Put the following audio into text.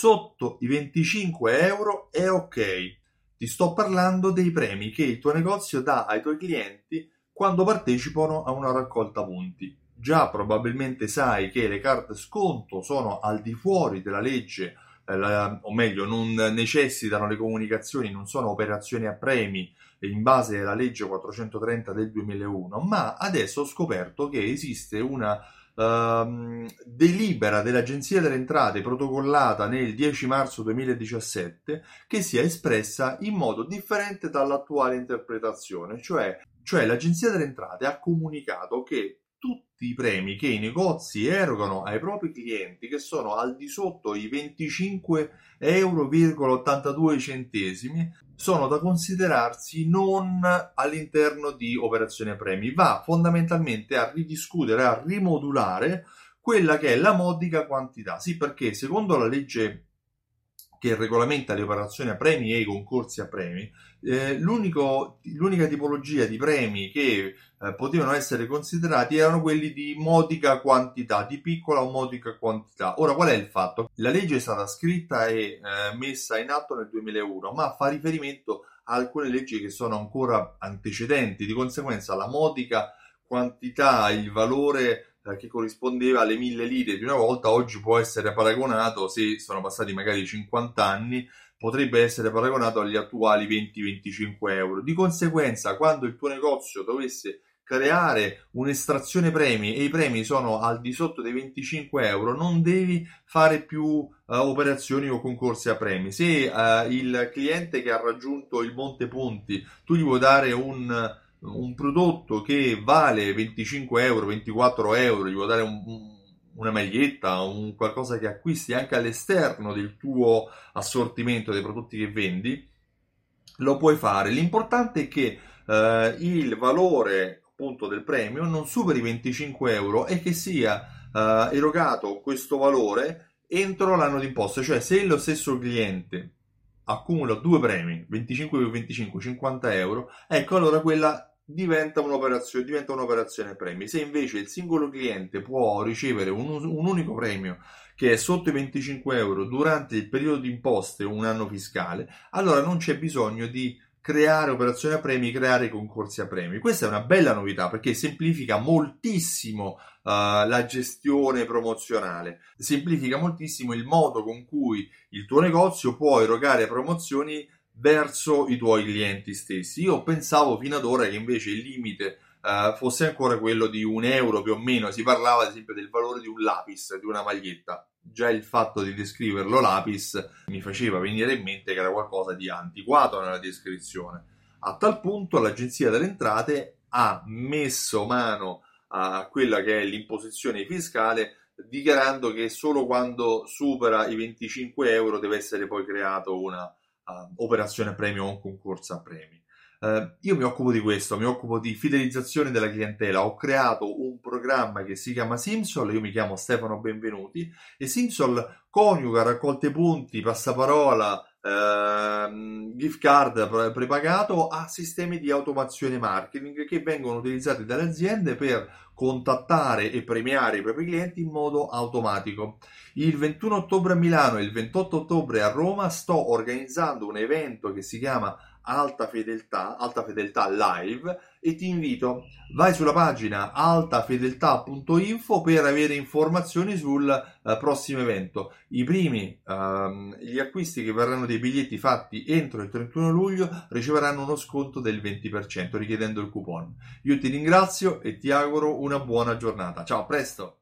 sotto i 25 euro è ok. Ti sto parlando dei premi che il tuo negozio dà ai tuoi clienti quando partecipano a una raccolta punti. Già probabilmente sai che le carte sconto sono al di fuori della legge, eh, la, o meglio, non necessitano le comunicazioni, non sono operazioni a premi in base alla legge 430 del 2001, ma adesso ho scoperto che esiste una uh, delibera dell'Agenzia delle Entrate protocollata nel 10 marzo 2017 che sia espressa in modo differente dall'attuale interpretazione, cioè, cioè l'Agenzia delle Entrate ha comunicato che tutti i premi che i negozi erogano ai propri clienti che sono al di sotto i 25,82 euro sono da considerarsi non all'interno di operazione premi. Va fondamentalmente a ridiscutere a rimodulare quella che è la modica quantità. Sì perché secondo la legge che regolamenta le operazioni a premi e i concorsi a premi, eh, l'unica tipologia di premi che eh, potevano essere considerati erano quelli di modica quantità, di piccola o modica quantità. Ora, qual è il fatto? La legge è stata scritta e eh, messa in atto nel 2001, ma fa riferimento a alcune leggi che sono ancora antecedenti, di conseguenza la modica quantità, il valore che corrispondeva alle mille lire di una volta, oggi può essere paragonato, se sono passati magari 50 anni, potrebbe essere paragonato agli attuali 20-25 euro. Di conseguenza, quando il tuo negozio dovesse creare un'estrazione premi e i premi sono al di sotto dei 25 euro, non devi fare più uh, operazioni o concorsi a premi. Se uh, il cliente che ha raggiunto il monte punti, tu gli vuoi dare un un prodotto che vale 25 euro, 24 euro, gli vuoi dare un, una maglietta, un qualcosa che acquisti anche all'esterno del tuo assortimento dei prodotti che vendi, lo puoi fare. L'importante è che eh, il valore appunto del premio non superi 25 euro e che sia eh, erogato questo valore entro l'anno d'imposta, cioè se lo stesso cliente accumula due premi, 25 più 25, 50 euro, ecco allora quella diventa un'operazione, diventa un'operazione premi. Se invece il singolo cliente può ricevere un, un, unico premio che è sotto i 25 euro durante il periodo di imposte o un anno fiscale, allora non c'è bisogno di creare operazioni a premi, creare concorsi a premi. Questa è una bella novità perché semplifica moltissimo uh, la gestione promozionale, semplifica moltissimo il modo con cui il tuo negozio può erogare promozioni verso i tuoi clienti stessi. Io pensavo fino ad ora che invece il limite uh, fosse ancora quello di un euro più o meno, si parlava ad esempio del valore di un lapis, di una maglietta. Già il fatto di descriverlo lapis mi faceva venire in mente che era qualcosa di antiquato nella descrizione. A tal punto l'Agenzia delle Entrate ha messo mano a quella che è l'imposizione fiscale dichiarando che solo quando supera i 25 euro deve essere poi creato una uh, operazione premio o un concorso a premi. Uh, io mi occupo di questo, mi occupo di fidelizzazione della clientela. Ho creato un programma che si chiama Simsol, io mi chiamo Stefano Benvenuti e Simsol coniuga raccolte punti, passaparola, Uh, gift card prepagato a sistemi di automazione marketing che vengono utilizzati dalle aziende per contattare e premiare i propri clienti in modo automatico. Il 21 ottobre a Milano e il 28 ottobre a Roma sto organizzando un evento che si chiama Alta Fedeltà, Alta Fedeltà Live e ti invito, vai sulla pagina altafedeltà.info per avere informazioni sul uh, prossimo evento. I primi, uh, gli acquisti che verranno dei biglietti fatti entro il 31 luglio riceveranno uno sconto del 20% richiedendo il coupon. Io ti ringrazio e ti auguro una buona giornata. Ciao, a presto!